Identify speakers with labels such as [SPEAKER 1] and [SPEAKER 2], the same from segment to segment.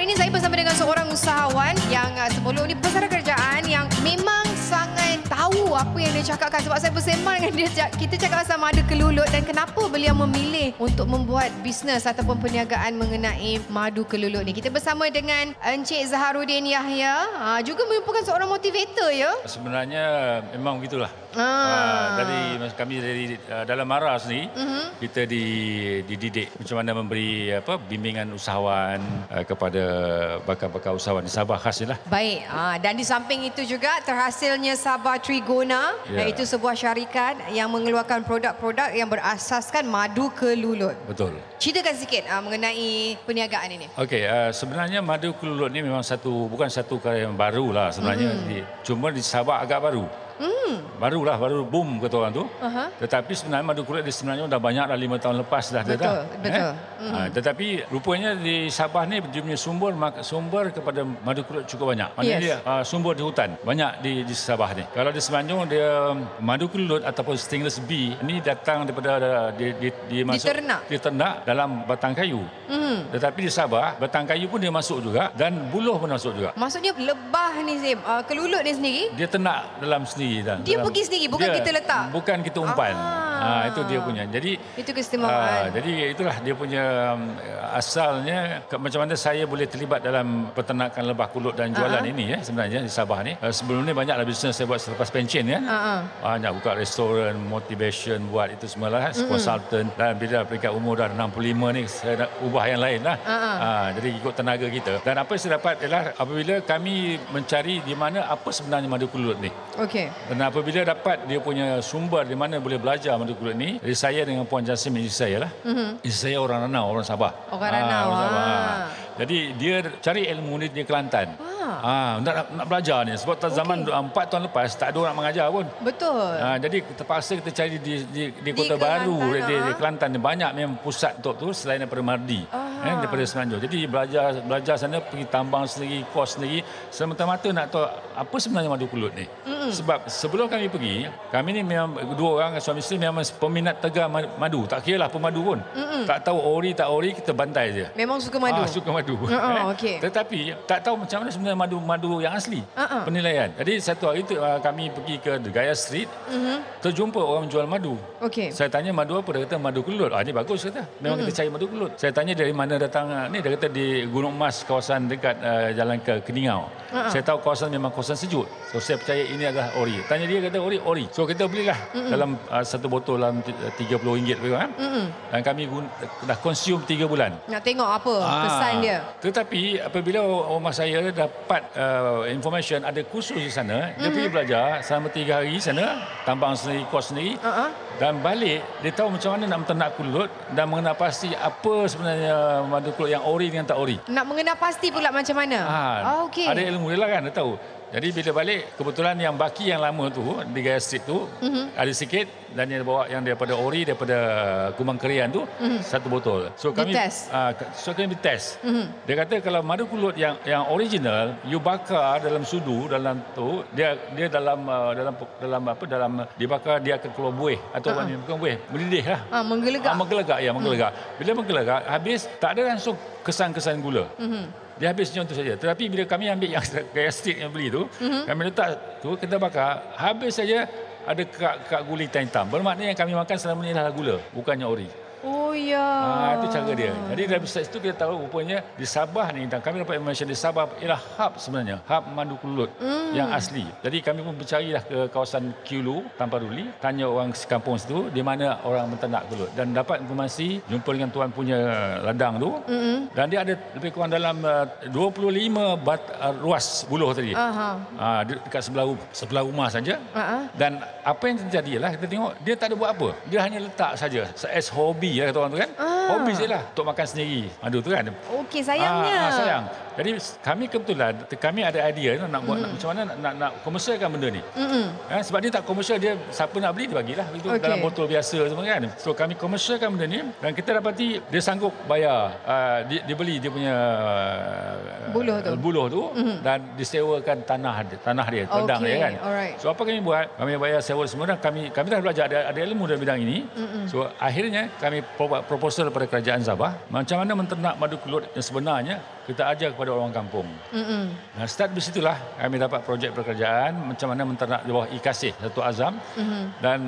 [SPEAKER 1] hari ini saya bersama dengan seorang usahawan yang uh, sebelum ni pesara kerajaan yang memang apa yang dia cakapkan sebab saya bersembang dengan dia kita cakap pasal madu kelulut dan kenapa beliau memilih untuk membuat bisnes ataupun perniagaan mengenai madu kelulut ni. Kita bersama dengan Encik Zaharuddin Yahya uh, juga merupakan seorang motivator ya.
[SPEAKER 2] Sebenarnya memang begitulah.
[SPEAKER 1] Ah.
[SPEAKER 2] Ah, dari kami dari uh, dalam Mara sendiri
[SPEAKER 1] Mhm.
[SPEAKER 2] kita di, dididik macam mana memberi apa bimbingan usahawan uh, kepada bakal-bakal usahawan di Sabah khas ni lah.
[SPEAKER 1] Baik, dan di samping itu juga terhasilnya Sabah Trigona
[SPEAKER 2] Ya.
[SPEAKER 1] iaitu sebuah syarikat yang mengeluarkan produk-produk yang berasaskan madu kelulut.
[SPEAKER 2] Betul.
[SPEAKER 1] Ceritakan sikit ah, mengenai perniagaan ini.
[SPEAKER 2] Okey, uh, sebenarnya madu kelulut ni memang satu bukan satu karya yang baru lah sebenarnya.
[SPEAKER 1] Hmm.
[SPEAKER 2] Di, cuma di Sabah agak baru.
[SPEAKER 1] Hmm.
[SPEAKER 2] Barulah, baru boom kata orang tu.
[SPEAKER 1] Aha.
[SPEAKER 2] Tetapi sebenarnya madu kelulut dia sebenarnya dah banyak dah lima tahun lepas dah.
[SPEAKER 1] Betul,
[SPEAKER 2] dah,
[SPEAKER 1] betul.
[SPEAKER 2] Eh? Ha, tetapi rupanya di Sabah ni dia punya sumber sumber kepada madu kelulut cukup banyak. Maknanya
[SPEAKER 1] Yes.
[SPEAKER 2] dia uh, sumber di hutan banyak di, di Sabah ni. Kalau di Semenanjung dia madu kelulut ataupun stainless bee ni datang daripada uh, di, di, di masuk
[SPEAKER 1] Diternak.
[SPEAKER 2] diternak dalam batang kayu.
[SPEAKER 1] Hmm.
[SPEAKER 2] Tetapi di Sabah batang kayu pun dia masuk juga dan buluh pun masuk juga.
[SPEAKER 1] Maksudnya lebah ni Zim, ah, kelulut ni sendiri
[SPEAKER 2] Dia ternak dalam sendiri dah.
[SPEAKER 1] Dia
[SPEAKER 2] dalam,
[SPEAKER 1] pergi sendiri, bukan kita letak?
[SPEAKER 2] Bukan kita umpan.
[SPEAKER 1] Ah.
[SPEAKER 2] Ah. itu dia punya. Jadi
[SPEAKER 1] itu
[SPEAKER 2] Ah,
[SPEAKER 1] keistimewaan.
[SPEAKER 2] jadi itulah dia punya um, asalnya macam mana saya boleh terlibat dalam peternakan lebah kulut dan jualan
[SPEAKER 1] Ah.
[SPEAKER 2] ini ya sebenarnya di Sabah ni. Uh, sebelum ni banyaklah bisnes saya buat selepas pencen ya.
[SPEAKER 1] Ah.
[SPEAKER 2] Banyak buka restoran, motivation buat itu semualah mm consultant dan bila peringkat umur dah 65 ni saya nak ubah yang lain lah.
[SPEAKER 1] Ah, ah.
[SPEAKER 2] Ah, jadi ikut tenaga kita. Dan apa yang saya dapat ialah apabila kami mencari di mana apa sebenarnya madu kulut ni.
[SPEAKER 1] Okey.
[SPEAKER 2] Dan apabila dapat dia punya sumber di mana boleh belajar madu kulut ni, jadi saya dengan Puan Jasim isteri saya lah. Mm-hmm. Isteri saya orang Ranau, orang Sabah.
[SPEAKER 1] Orang Ranau,
[SPEAKER 2] orang Sabah.
[SPEAKER 1] ah.
[SPEAKER 2] Jadi dia cari ilmu ni di Kelantan.
[SPEAKER 1] Ah.
[SPEAKER 2] Ah, nak, nak, belajar ni. Sebab okay. zaman empat tahun lepas tak ada orang mengajar pun.
[SPEAKER 1] Betul.
[SPEAKER 2] Ha, jadi terpaksa kita cari di di, di Kota
[SPEAKER 1] Kelantan,
[SPEAKER 2] Baru di, di, di
[SPEAKER 1] ah.
[SPEAKER 2] Kelantan ni banyak memang pusat untuk tu selain daripada Mardi
[SPEAKER 1] Ah.
[SPEAKER 2] eh, daripada Semenanjung. Jadi belajar belajar sana pergi tambang sendiri, kos sendiri semata-mata nak tahu apa sebenarnya madu kulut ni. Mm-mm. Sebab sebelum kami pergi, kami ni memang dua orang suami isteri memang peminat tegar ma- madu. Tak kira lah pemadu pun. Mm-mm. Tak tahu ori tak ori kita bantai je.
[SPEAKER 1] Memang suka madu.
[SPEAKER 2] Ah, suka madu.
[SPEAKER 1] Ah, ah, okey.
[SPEAKER 2] Tetapi tak tahu macam mana sebenarnya madu-madu yang asli.
[SPEAKER 1] Ah.
[SPEAKER 2] Penilaian. Jadi satu hari tu ah, kami pergi ke Gaya Street,
[SPEAKER 1] Mhm.
[SPEAKER 2] terjumpa orang jual madu.
[SPEAKER 1] Okey.
[SPEAKER 2] Saya tanya madu apa? Dia kata madu kelulut. Ah, ni bagus kata. Memang kita cari madu kelulut. Saya tanya dari mana datang ah, ni. Dia kata di Gunung Mas, kawasan dekat uh, jalan ke Keningau.
[SPEAKER 1] Ah.
[SPEAKER 2] Saya tahu kawasan memang kawasan sejuk. So saya percaya ini adalah ori. Tanya dia kata ori, ori. So kita belilah dalam uh, satu botol dalam RM30 lebih kurang.
[SPEAKER 1] Mm-mm.
[SPEAKER 2] Dan kami gun- dah consume 3 bulan.
[SPEAKER 1] Nak tengok apa
[SPEAKER 2] Ah,
[SPEAKER 1] kesan dia.
[SPEAKER 2] Tetapi apabila rumah saya dapat uh, information ada kursus di sana, dia pergi belajar selama tiga hari sana, tambang sendiri, kos sendiri.
[SPEAKER 1] Uh-uh.
[SPEAKER 2] Dan balik, dia tahu macam mana nak menternak kulut dan mengenal pasti apa sebenarnya madu kulut yang ori dengan tak ori.
[SPEAKER 1] Nak mengenal pasti pula macam mana.
[SPEAKER 2] Ah,
[SPEAKER 1] Ah, okey.
[SPEAKER 2] Ada ilmu dia lah kan, dia tahu. Jadi bila balik, kebetulan yang baki yang lama tu, di Gaya Street tu,
[SPEAKER 1] Mhm.
[SPEAKER 2] ada sikit dan yang bawa yang daripada ori, daripada kumang kerian tu, satu botol. So kami ah, so kami test.
[SPEAKER 1] Mhm.
[SPEAKER 2] Dia kata kalau madu kulut yang yang original, you bakar dalam sudu dalam tu, dia dia dalam uh, dalam dalam apa dalam dibakar dia akan keluar buih atau
[SPEAKER 1] Ah.
[SPEAKER 2] uh bukan buih, mendidih lah.
[SPEAKER 1] Ah, menggelegak.
[SPEAKER 2] Ah, menggelegak ya, menggelegak. Bila menggelegak, habis tak ada langsung kesan-kesan gula.
[SPEAKER 1] Mhm.
[SPEAKER 2] Dia habis macam tu saja. Tetapi bila kami ambil yang gaya stick yang beli tu,
[SPEAKER 1] Mhm.
[SPEAKER 2] kami letak tu, kita bakar, habis saja ada kak-kak gulitan hitam. Bermakna yang kami makan selama ni adalah gula, bukannya ori.
[SPEAKER 1] Oh ya.
[SPEAKER 2] Ah, itu cara dia. Jadi dari research itu kita tahu rupanya di Sabah ni dan kami dapat information di Sabah ialah hub sebenarnya, hub madu kulut
[SPEAKER 1] Hmm.
[SPEAKER 2] yang asli. Jadi kami pun bercarilah ke kawasan Kiulu, Tamparuli, tanya orang sekampung situ di mana orang menternak kulut dan dapat informasi jumpa dengan tuan punya ladang tu.
[SPEAKER 1] Mm-mm.
[SPEAKER 2] Dan dia ada lebih kurang dalam uh, 25 bat, uh, ruas buluh tadi. Ah, de- dekat sebelah sebelah rumah saja.
[SPEAKER 1] Ah.
[SPEAKER 2] Dan apa yang terjadi ialah kita tengok dia tak ada buat apa. Dia hanya letak saja as hobi ya kata orang tu kan.
[SPEAKER 1] Ah.
[SPEAKER 2] Hobi je lah untuk makan sendiri. Madu tu kan.
[SPEAKER 1] Okey, sayangnya.
[SPEAKER 2] Ah, ah, sayang. Jadi kami kebetulan kami ada idea nak buat nak, macam mana nak, nak, nak komersialkan benda ni.
[SPEAKER 1] Mm-mm.
[SPEAKER 2] Ha, sebab dia tak komersial dia siapa nak beli dia bagilah itu okay. dalam botol biasa semua kan. So kami komersialkan benda ni dan kita dapati dia sanggup bayar uh, dia, dia beli dia punya uh,
[SPEAKER 1] Buluh tu.
[SPEAKER 2] buluh tu mm-hmm. dan disewakan tanah dia, tanah dia ladang
[SPEAKER 1] Okey,
[SPEAKER 2] dia kan.
[SPEAKER 1] alright.
[SPEAKER 2] So apa kami buat? Kami bayar sewa semua dan kami kami dah belajar ada, ada ilmu dalam bidang ini. Mm-hmm. So akhirnya kami buat proposal kepada kerajaan Sabah macam mana menternak madu kelulut yang sebenarnya kita ajar kepada orang kampung.
[SPEAKER 1] Mm-mm.
[SPEAKER 2] Nah, start dari situlah kami dapat projek pekerjaan macam mana menternak di bawah ikasih satu azam mm-hmm. dan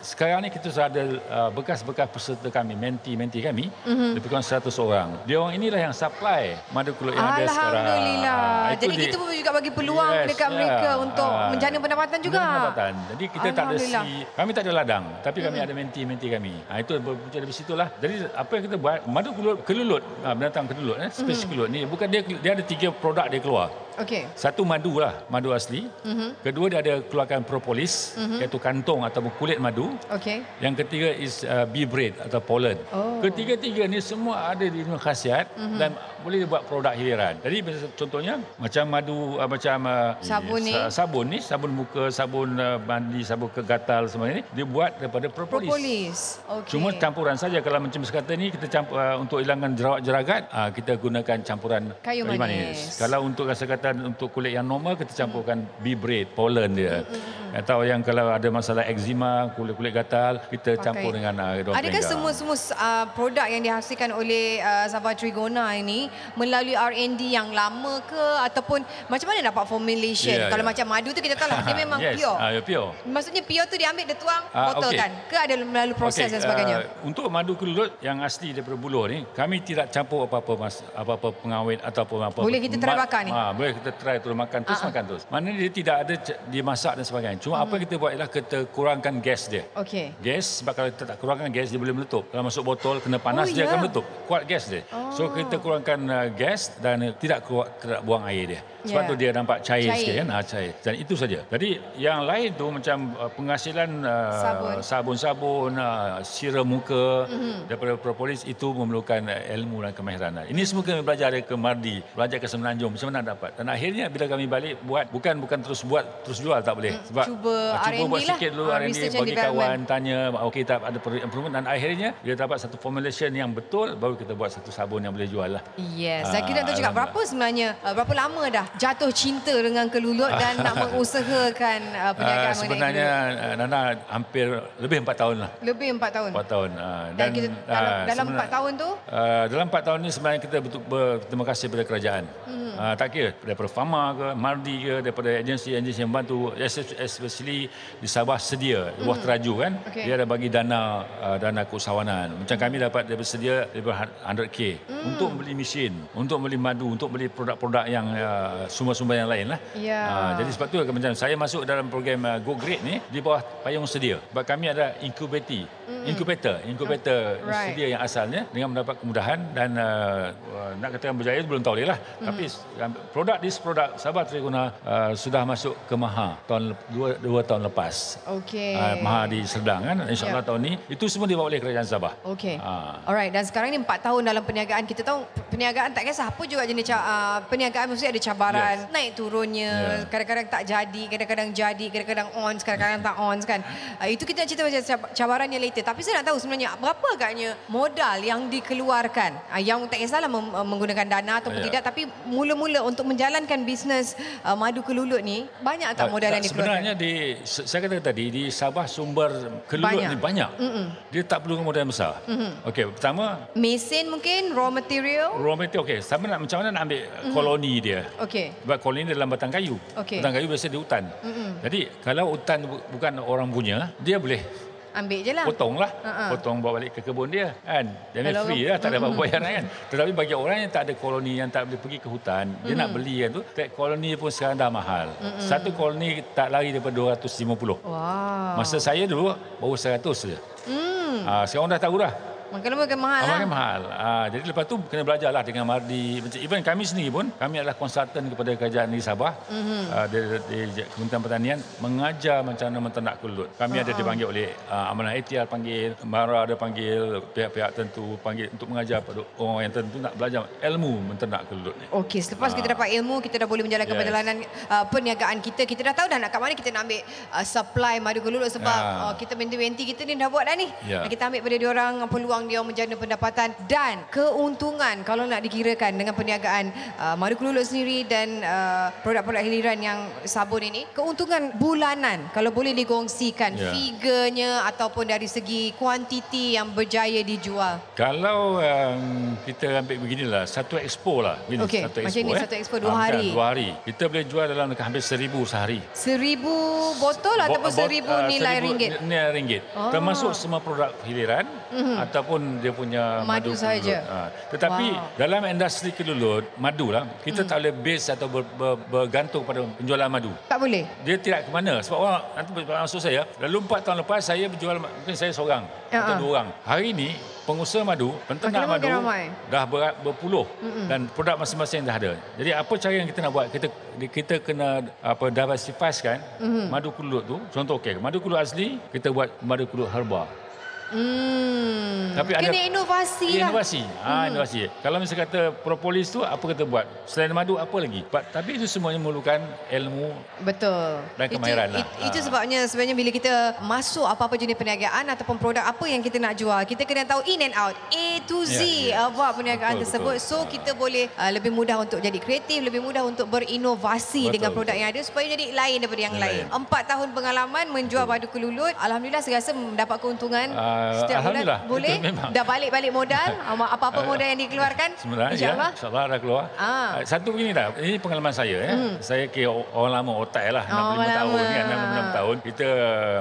[SPEAKER 2] sekarang, ni kita sudah ada uh, bekas-bekas peserta kami, menti-menti kami mm-hmm. lebih kurang 100 orang. Dia orang inilah yang supply madu kulut yang ada sekarang.
[SPEAKER 1] Alhamdulillah.
[SPEAKER 2] Ah,
[SPEAKER 1] Jadi
[SPEAKER 2] di-
[SPEAKER 1] kita pun juga bagi peluang
[SPEAKER 2] Yes,
[SPEAKER 1] dekat
[SPEAKER 2] ya.
[SPEAKER 1] mereka untuk
[SPEAKER 2] Ah.
[SPEAKER 1] menjana pendapatan juga.
[SPEAKER 2] Pendapatan. Jadi kita tak ada si kami tak ada ladang tapi kami ada menti-menti kami. Ha, itu berpunca dari situlah. Jadi apa yang kita buat madu kelulut kelulut ha, binatang kelulut eh spesies kelulut ni bukan dia dia ada tiga produk dia keluar.
[SPEAKER 1] Okey.
[SPEAKER 2] Satu madu lah, madu asli.
[SPEAKER 1] Mhm.
[SPEAKER 2] Kedua dia ada keluarkan propolis iaitu kantong atau kulit madu.
[SPEAKER 1] Okey.
[SPEAKER 2] Yang ketiga is uh, bee bread atau pollen.
[SPEAKER 1] Oh.
[SPEAKER 2] Ketiga-tiga ni semua ada di dalam khasiat
[SPEAKER 1] Mhm.
[SPEAKER 2] dan boleh buat produk hiliran. Jadi contohnya macam madu uh, macam uh,
[SPEAKER 1] Sabun ni?
[SPEAKER 2] sa- sabun ni, sabun muka, sabun uh, mandi, sabun kegatal semua ni dia buat daripada propolis.
[SPEAKER 1] Propolis. Okey.
[SPEAKER 2] Cuma campuran saja kalau macam sekata ni kita campur uh, untuk hilangkan jerawat-jeragat uh, kita gunakan campuran
[SPEAKER 1] Kayu manis.
[SPEAKER 2] Kalau untuk rasa kata untuk kulit yang normal kita campurkan bee bread, pollen dia. Atau yang kalau ada masalah eczema, kulit-kulit gatal kita
[SPEAKER 1] Pakai.
[SPEAKER 2] campur dengan uh, Dua
[SPEAKER 1] Adakah
[SPEAKER 2] Penggar.
[SPEAKER 1] semua semua uh, produk yang dihasilkan oleh uh, Sabah Trigona ini melalui R&D yang lama ke ataupun macam mana dapat formulation?
[SPEAKER 2] Ya,
[SPEAKER 1] Kalau
[SPEAKER 2] ya.
[SPEAKER 1] macam madu tu kita tahu lah dia memang
[SPEAKER 2] yes,
[SPEAKER 1] pure.
[SPEAKER 2] Ah, ya, pure.
[SPEAKER 1] Maksudnya pure tu diambil dia tuang
[SPEAKER 2] Ah,
[SPEAKER 1] botol
[SPEAKER 2] okey.
[SPEAKER 1] kan? Ke ada melalui proses
[SPEAKER 2] Okey,
[SPEAKER 1] dan sebagainya?
[SPEAKER 2] Uh, untuk madu kelulut yang asli daripada buluh ni, kami tidak campur apa-apa mas, apa-apa pengawet ataupun apa.
[SPEAKER 1] Boleh kita try bakar ni?
[SPEAKER 2] Ha, boleh kita try terus makan terus
[SPEAKER 1] ah.
[SPEAKER 2] makan terus. Maknanya dia tidak ada dimasak dan sebagainya. Cuma apa yang kita buat ialah kita kurangkan gas dia.
[SPEAKER 1] Okey.
[SPEAKER 2] Gas sebab kalau kita tak kurangkan gas dia boleh meletup. Kalau masuk botol kena panas
[SPEAKER 1] Oh,
[SPEAKER 2] dia
[SPEAKER 1] ya?
[SPEAKER 2] akan meletup. Kuat gas dia. So kita kurangkan uh, gas dan uh, tidak keluar, tidak buang air dia. Sebab
[SPEAKER 1] Ya.
[SPEAKER 2] tu dia nampak cair,
[SPEAKER 1] Cair.
[SPEAKER 2] sikit kan. Ha, cair. Dan itu saja. Jadi yang lain tu macam uh, penghasilan uh,
[SPEAKER 1] Sabun.
[SPEAKER 2] sabun-sabun, uh, siram muka
[SPEAKER 1] Mhm.
[SPEAKER 2] mm-hmm. daripada propolis itu memerlukan uh, ilmu dan kemahiran. Ini semua kami belajar dari ke Mardi, belajar ke Semenanjung, macam mana dapat. Dan akhirnya bila kami balik buat bukan bukan terus buat terus jual tak boleh. Sebab
[SPEAKER 1] Mm, Cuba
[SPEAKER 2] ah, cuba buat
[SPEAKER 1] lah.
[SPEAKER 2] sikit dulu
[SPEAKER 1] Ah,
[SPEAKER 2] R&D bagi kawan tanya okey tak ada improvement dan akhirnya dia dapat satu formulation yang betul baru kita buat satu sabun yang boleh jual lah.
[SPEAKER 1] Yes, dan
[SPEAKER 2] Ah,
[SPEAKER 1] kita nak tahu juga berapa sebenarnya, uh, berapa lama dah jatuh cinta dengan kelulut dan nak mengusahakan uh, perniagaan
[SPEAKER 2] Uh, sebenarnya uh, Nana hampir lebih 4 tahun lah.
[SPEAKER 1] Lebih 4 tahun.
[SPEAKER 2] 4 tahun. Uh,
[SPEAKER 1] Dan, kita dalam,
[SPEAKER 2] ah,
[SPEAKER 1] dalam
[SPEAKER 2] sebenar-
[SPEAKER 1] 4 tahun tu,
[SPEAKER 2] Uh, dalam 4 tahun ni sebenarnya kita betul berterima kasih kepada kerajaan. Hmm. Uh, tak kira daripada Fama ke, Mardi ke, daripada agensi-agensi yang bantu, especially di Sabah sedia, di bawah teraju kan.
[SPEAKER 1] Okey.
[SPEAKER 2] Dia ada bagi dana uh, dana keusahawanan. Macam kami dapat daripada sedia daripada 100k
[SPEAKER 1] Hmm.
[SPEAKER 2] untuk beli mesin, untuk beli madu, untuk beli produk-produk yang uh, sumber-sumber yang lain lah.
[SPEAKER 1] Ya.
[SPEAKER 2] Uh, jadi sebab tu macam saya masuk dalam program uh, Go Great ni di bawah payung sedia. Sebab kami ada incubator, incubator, incubator
[SPEAKER 1] Hmm. Right.
[SPEAKER 2] sedia yang asalnya dengan mendapat kemudahan dan uh, uh, nak katakan berjaya belum tahu lah.
[SPEAKER 1] Hmm.
[SPEAKER 2] Tapi uh, produk dis produk Sabah Triguna uh, sudah masuk ke Maha tahun dua, dua tahun lepas.
[SPEAKER 1] okey.
[SPEAKER 2] Uh, Maha di Serdang kan insyaallah
[SPEAKER 1] Ya.
[SPEAKER 2] tahun ni itu semua dibawa oleh kerajaan Sabah.
[SPEAKER 1] Okey.
[SPEAKER 2] Ah.
[SPEAKER 1] Alright, dan sekarang ni 4 tahun dalam perniagaan. Kita tahu perniagaan tak kisah apa juga jenis uh, perniagaan mesti ada cabaran,
[SPEAKER 2] Yes.
[SPEAKER 1] naik turunnya,
[SPEAKER 2] Yeah.
[SPEAKER 1] kadang-kadang tak jadi, kadang-kadang jadi, kadang-kadang on, kadang-kadang tak on kan. Uh, itu kita cerita macam cab- cabarannya later. Tapi saya nak tahu sebenarnya berapa agaknya modal yang dikeluarkan. Uh, yang tak kisahlah mem- menggunakan dana ataupun
[SPEAKER 2] Ya.
[SPEAKER 1] tidak tapi mula-mula untuk menjalankan bisnes uh, madu kelulut ni banyak tak
[SPEAKER 2] Ah,
[SPEAKER 1] modal yang dikeluarkan?
[SPEAKER 2] Sebenarnya di saya kata tadi di Sabah sumber kelulut
[SPEAKER 1] Banyak.
[SPEAKER 2] ni banyak.
[SPEAKER 1] Mm-mm.
[SPEAKER 2] Dia tak perlu modal yang besar. Mm-hmm. Okey, pertama
[SPEAKER 1] Mesin mungkin, raw material.
[SPEAKER 2] raw material okey, sama nak macam mana nak ambil mm-hmm. koloni dia.
[SPEAKER 1] Okey.
[SPEAKER 2] Sebab koloni dia dalam batang kayu.
[SPEAKER 1] Okey.
[SPEAKER 2] Batang kayu biasa di hutan.
[SPEAKER 1] Mm-mm.
[SPEAKER 2] Jadi kalau hutan bu- bukan orang punya, dia boleh
[SPEAKER 1] Ambil je lah.
[SPEAKER 2] potong lah.
[SPEAKER 1] Ha-ha.
[SPEAKER 2] Potong bawa balik ke kebun dia. Kan? Dia ambil
[SPEAKER 1] Kalau-
[SPEAKER 2] free lah, tak ada apa-apa bayaran kan. Tetapi bagi orang yang tak ada koloni, yang tak boleh pergi ke hutan, dia nak beli kan tu, tek koloni pun sekarang dah mahal. Satu koloni tak lari daripada 250.
[SPEAKER 1] Wow.
[SPEAKER 2] Masa saya dulu baru 100 saja.
[SPEAKER 1] Hmm.
[SPEAKER 2] Ah, sekarang dah tahu dah.
[SPEAKER 1] Makan makan mahal
[SPEAKER 2] Amalnya
[SPEAKER 1] lah.
[SPEAKER 2] mahal. Ah, jadi lepas tu kena belajarlah dengan Mardi. Macam even kami sendiri pun, kami adalah konsultan kepada kerajaan negeri Sabah. Mm-hmm. Uh, di, di, di Kementerian Pertanian mengajar macam mana menternak kelulut. Kami uh-huh. ada dipanggil oleh uh, Amanah ATR panggil, Mara ada panggil, pihak-pihak tertentu panggil untuk mengajar pada orang yang tertentu nak belajar ilmu menternak kelulut ni.
[SPEAKER 1] Okey, selepas kita dapat ilmu, kita dah boleh menjalankan
[SPEAKER 2] Yes.
[SPEAKER 1] perjalanan uh, perniagaan kita. Kita dah tahu dah nak kat mana kita nak ambil uh, supply madu kelulut sebab
[SPEAKER 2] Ya.
[SPEAKER 1] uh, kita menti-menti kita ni dah buat dah ni.
[SPEAKER 2] Ya.
[SPEAKER 1] Kita ambil pada diorang peluang peluang dia menjana pendapatan dan keuntungan kalau nak dikirakan dengan perniagaan uh, madu kelulut sendiri dan uh, produk-produk hiliran yang sabun ini keuntungan bulanan kalau boleh dikongsikan
[SPEAKER 2] Ya.
[SPEAKER 1] figurnya ataupun dari segi kuantiti yang berjaya dijual
[SPEAKER 2] Kalau um, kita ambil beginilah, satu expo lah. Begini,
[SPEAKER 1] Okey,
[SPEAKER 2] satu
[SPEAKER 1] macam ni,
[SPEAKER 2] eh.
[SPEAKER 1] satu expo dua
[SPEAKER 2] Ah,
[SPEAKER 1] hari.
[SPEAKER 2] Dua hari. Kita boleh jual dalam hampir seribu sehari.
[SPEAKER 1] seribu botol ataupun
[SPEAKER 2] Bot-
[SPEAKER 1] seribu
[SPEAKER 2] ah,
[SPEAKER 1] nilai
[SPEAKER 2] seribu
[SPEAKER 1] ringgit
[SPEAKER 2] Nilai ringgit.
[SPEAKER 1] Oh.
[SPEAKER 2] Termasuk semua produk hiliran mm-hmm. ataupun dia punya
[SPEAKER 1] Madu
[SPEAKER 2] madu, kelulut. Ah, tetapi
[SPEAKER 1] Wow.
[SPEAKER 2] dalam industri kelulut, madu lah, kita mm. tak boleh base atau ber, ber, bergantung pada penjualan madu.
[SPEAKER 1] tak boleh
[SPEAKER 2] Dia tidak ke mana. Sebab orang, nanti maksud saya, lalu empat tahun lepas saya berjual, mungkin saya seorang
[SPEAKER 1] Ya,
[SPEAKER 2] atau dua orang. Hari ini, pengusaha madu, penternak madu,
[SPEAKER 1] ramai.
[SPEAKER 2] dah ber, berpuluh mm dan produk masing-masing dah ada. Jadi apa cara yang kita nak buat? Kita kita kena apa diversifikan mm madu kulut tu. Contoh okey, madu kulut asli kita buat madu kulut herba.
[SPEAKER 1] Hmm.
[SPEAKER 2] Tapi ada-
[SPEAKER 1] kena inovasi lah
[SPEAKER 2] Inovasi. Ha, inovasi. Kalau misalnya kata propolis tu apa kita buat? Selain madu apa lagi? But, tapi itu semuanya memerlukan ilmu
[SPEAKER 1] Betul.
[SPEAKER 2] Dan kemahiran
[SPEAKER 1] itu,
[SPEAKER 2] lah.
[SPEAKER 1] it- itu
[SPEAKER 2] Ha.
[SPEAKER 1] sebabnya sebenarnya bila kita masuk apa-apa jenis perniagaan ataupun produk apa yang kita nak jual, kita kena tahu in and out, A to Z
[SPEAKER 2] Ya, ya.
[SPEAKER 1] apa perniagaan
[SPEAKER 2] Betul,
[SPEAKER 1] tersebut.
[SPEAKER 2] betul.
[SPEAKER 1] So kita boleh uh, lebih mudah untuk jadi kreatif, lebih mudah untuk berinovasi
[SPEAKER 2] Betul,
[SPEAKER 1] dengan produk
[SPEAKER 2] betul.
[SPEAKER 1] yang ada supaya jadi lain daripada yang
[SPEAKER 2] Yang
[SPEAKER 1] lain.
[SPEAKER 2] lain.
[SPEAKER 1] Empat tahun pengalaman menjual madu kelulut, alhamdulillah saya rasa mendapat keuntungan Setiap bulan.
[SPEAKER 2] Alhamdulillah.
[SPEAKER 1] Boleh?
[SPEAKER 2] Betul, memang.
[SPEAKER 1] Dah balik-balik modal, apa-apa modal yang dikeluarkan.
[SPEAKER 2] Sebenarnya
[SPEAKER 1] InsyaAllah.
[SPEAKER 2] ya, insyaAllah dah keluar.
[SPEAKER 1] Ah.
[SPEAKER 2] Ah. Satu begini dah, ini pengalaman saya. Eh. Hmm. Saya kira orang lama otak lah,
[SPEAKER 1] Oh,
[SPEAKER 2] 65 tahun
[SPEAKER 1] lama.
[SPEAKER 2] kan, 66 tahun. Kita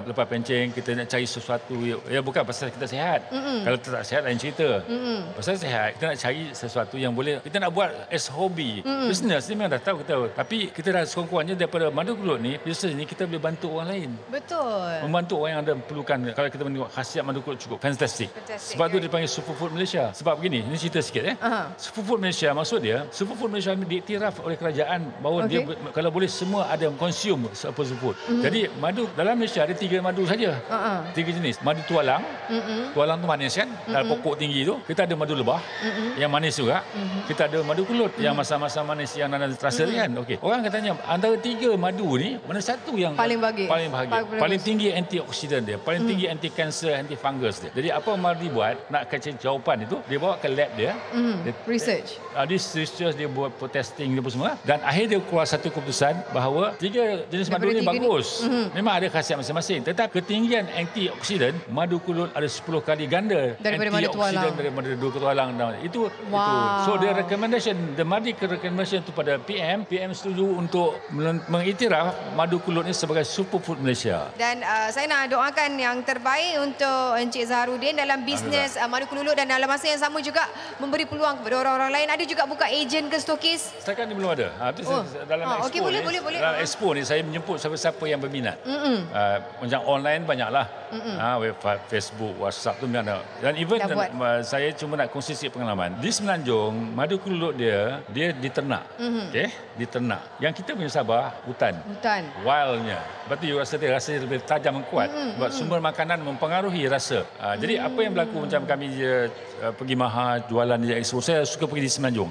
[SPEAKER 2] lepas pencing, kita nak cari sesuatu. Ya bukan pasal kita sihat. Mm-mm. Kalau kita tak sihat, lain cerita. Mm-mm. Pasal sihat, kita nak cari sesuatu yang boleh, kita nak buat as hobby. Mm-mm. Business ni memang dah tahu kita. Tapi kita dah sekurang-kurangnya daripada madu kelulut ni, business ni kita boleh bantu orang lain.
[SPEAKER 1] Betul.
[SPEAKER 2] Membantu orang yang ada perlukan. Kalau kita menengok khasiat madu kulit cukup fantastic.
[SPEAKER 1] Fantastic,
[SPEAKER 2] Sebab tu
[SPEAKER 1] right.
[SPEAKER 2] dipanggil superfood Malaysia. Sebab begini, ini cerita sikit eh.
[SPEAKER 1] Aha.
[SPEAKER 2] Superfood Malaysia maksud dia, superfood Malaysia diiktiraf oleh kerajaan bahawa
[SPEAKER 1] Okey.
[SPEAKER 2] dia kalau boleh semua ada consume superfood. Mm-hmm. Jadi madu dalam Malaysia ada tiga madu saja.
[SPEAKER 1] Uh-uh.
[SPEAKER 2] Tiga jenis. Madu tualang.
[SPEAKER 1] Mm-mm.
[SPEAKER 2] Tualang tu manis kan? Dalam pokok tinggi tu. Kita ada madu lebah yang manis juga. Kita ada madu kelut yang masa-masa manis yang anda terasa kan. Okey. Orang katanya antara tiga madu ni mana satu yang
[SPEAKER 1] Paling bagus.
[SPEAKER 2] Paling bahagia.
[SPEAKER 1] Paling
[SPEAKER 2] Paling tinggi antioksidan dia, paling tinggi anti kanser, anti fungus dia. Jadi apa Mardi buat nak kacau jawapan itu, dia bawa ke lab dia. Dia,
[SPEAKER 1] Research.
[SPEAKER 2] Uh, this research dia buat for testing dia semua dan akhir dia keluar satu keputusan bahawa tiga jenis madu
[SPEAKER 1] Daripada
[SPEAKER 2] ni
[SPEAKER 1] tiga ni.
[SPEAKER 2] bagus. Memang ada khasiat masing-masing. Tetapi ketinggian antioksidan madu kulut ada 10 kali ganda
[SPEAKER 1] Daripada madu
[SPEAKER 2] antioksidan
[SPEAKER 1] tualang.
[SPEAKER 2] daripada madu tualang. Dan Itu itu.
[SPEAKER 1] Wow.
[SPEAKER 2] So dia recommendation the Madi recommendation tu pada PM, PM setuju untuk men- mengiktiraf madu kulut ni sebagai superfood Malaysia.
[SPEAKER 1] Dan uh, saya nak doakan yang terbaik untuk Encik Zaharudin dalam bisnes uh, madu kelulut dan dalam masa yang sama juga memberi peluang kepada orang-orang lain. Ada juga buka ejen ke stokis?
[SPEAKER 2] Setakat ni belum ada. Ha, tu
[SPEAKER 1] Oh.
[SPEAKER 2] saya- dalam
[SPEAKER 1] Ah,
[SPEAKER 2] expo
[SPEAKER 1] okey, boleh,
[SPEAKER 2] ni,
[SPEAKER 1] boleh, boleh.
[SPEAKER 2] Dalam
[SPEAKER 1] Ah.
[SPEAKER 2] expo ni saya menjemput siapa-siapa yang berminat. Mm-mm. Uh, macam online banyaklah. Ha, web Facebook, WhatsApp tu memang ada. Dan even
[SPEAKER 1] buat.
[SPEAKER 2] uh, saya cuma nak kongsi sikit pengalaman. Di Semenanjung, madu kelulut dia dia diternak. Mm-hmm. Okey, diternak. Yang kita punya Sabah hutan.
[SPEAKER 1] Hutan.
[SPEAKER 2] Wildnya. You rasa dia rasa lebih tajam dan kuat. Mm-hmm. Sebab sumber makanan mempengaruhi rasa. Uh, jadi apa yang berlaku macam kami uh, pergi Maha jualan di expo. Saya suka pergi di Semenanjung.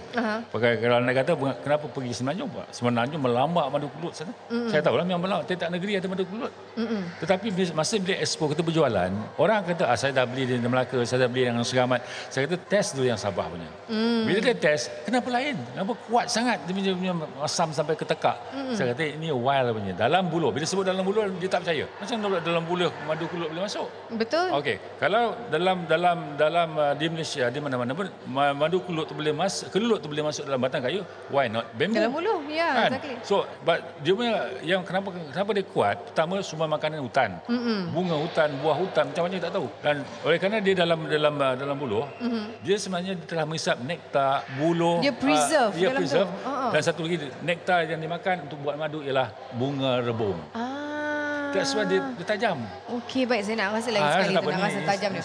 [SPEAKER 2] Pakai kalau nak kata kenapa pergi Semenanjung? Pak? Semenanjung melambak madu kelulut sana. Mm-hmm. Saya tahu lah memang melambak. Tiap negeri ada madu kelulut. Mm-hmm. Tetapi masa bila expo kita berjualan, orang kata ah, saya dah beli di Melaka, saya dah beli yang seramat. Saya kata test dulu yang Sabah punya. Mm. Bila dia test, kenapa lain? Kenapa kuat sangat dia punya, punya asam sampai ke tekak? Mm. Saya kata ini wild punya. Dalam buluh. Bila sebut dalam buluh dia tak percaya. Macam dalam buluh madu kelulut boleh masuk?
[SPEAKER 1] Betul?
[SPEAKER 2] Okey, kalau dalam dalam dalam uh, di Malaysia di mana-mana pun ma- madu kelulut tu boleh masuk, kelulut tu boleh masuk dalam batang kayu, why not bambu?
[SPEAKER 1] Dalam buluh, ya,
[SPEAKER 2] kan?
[SPEAKER 1] exactly.
[SPEAKER 2] So, but dia punya yang kenapa kenapa dia kuat? Pertama semua makanan hutan. Mm-mm. Bunga hutan, buah hutan, macam-macam kita tak tahu. Dan oleh kerana dia dalam dalam uh, dalam buluh, mm-hmm. dia sebenarnya dia telah mengisap nektar, buluh.
[SPEAKER 1] Dia preserve
[SPEAKER 2] uh, dia
[SPEAKER 1] dalam tu.
[SPEAKER 2] preserve.
[SPEAKER 1] Ha-ha.
[SPEAKER 2] Dan satu lagi nektar yang dimakan untuk buat madu ialah bunga rebung.
[SPEAKER 1] Ah.
[SPEAKER 2] That's dia, dia tajam.
[SPEAKER 1] Okey, baik. Saya nak rasa lagi
[SPEAKER 2] Ah,
[SPEAKER 1] sekali Nak rasa tajam dia.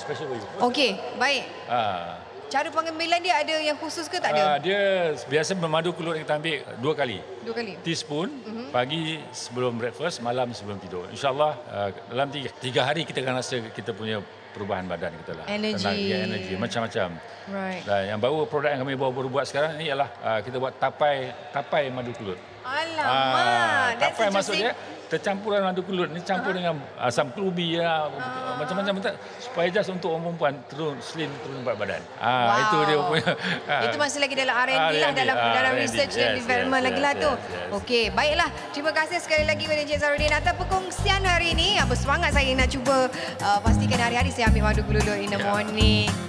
[SPEAKER 1] Okey, baik.
[SPEAKER 2] Ah.
[SPEAKER 1] Cara pengambilan dia ada yang khusus ke tak
[SPEAKER 2] Ah,
[SPEAKER 1] ada?
[SPEAKER 2] dia biasa bermadu kelulut kita ambil dua kali.
[SPEAKER 1] Dua kali.
[SPEAKER 2] Teaspoon
[SPEAKER 1] Mhm.
[SPEAKER 2] mm-hmm. pagi sebelum breakfast, malam sebelum tidur. InsyaAllah uh, dalam tiga, tiga hari kita akan rasa kita punya perubahan badan kita lah.
[SPEAKER 1] Energy.
[SPEAKER 2] Tenang, ya, energi macam-macam.
[SPEAKER 1] Right.
[SPEAKER 2] Dan yang baru produk yang kami baru buat sekarang ni ialah uh, kita buat tapai tapai madu kelut.
[SPEAKER 1] Alamak.
[SPEAKER 2] Ah,
[SPEAKER 1] that's
[SPEAKER 2] tapai maksud dia tercampur dengan madu kelulut ni campur dengan asam kerubi ya, macam-macam tak supaya just untuk orang perempuan turun slim turun berat badan. Ah
[SPEAKER 1] Wow.
[SPEAKER 2] itu dia punya. ah.
[SPEAKER 1] Itu masih lagi dalam R&D lah,
[SPEAKER 2] R&D,
[SPEAKER 1] dalam,
[SPEAKER 2] ah,
[SPEAKER 1] dalam
[SPEAKER 2] R&D.
[SPEAKER 1] research dan
[SPEAKER 2] Yes,
[SPEAKER 1] development
[SPEAKER 2] yes,
[SPEAKER 1] lagi
[SPEAKER 2] yes,
[SPEAKER 1] lah tu.
[SPEAKER 2] yes, yes.
[SPEAKER 1] Okey, baiklah. Terima kasih sekali lagi kepada Encik Zarudin atas perkongsian hari ini. Ah, Bersemangat saya nak cuba uh, pastikan hari-hari saya ambil madu kelulut in the
[SPEAKER 2] Ya.
[SPEAKER 1] morning.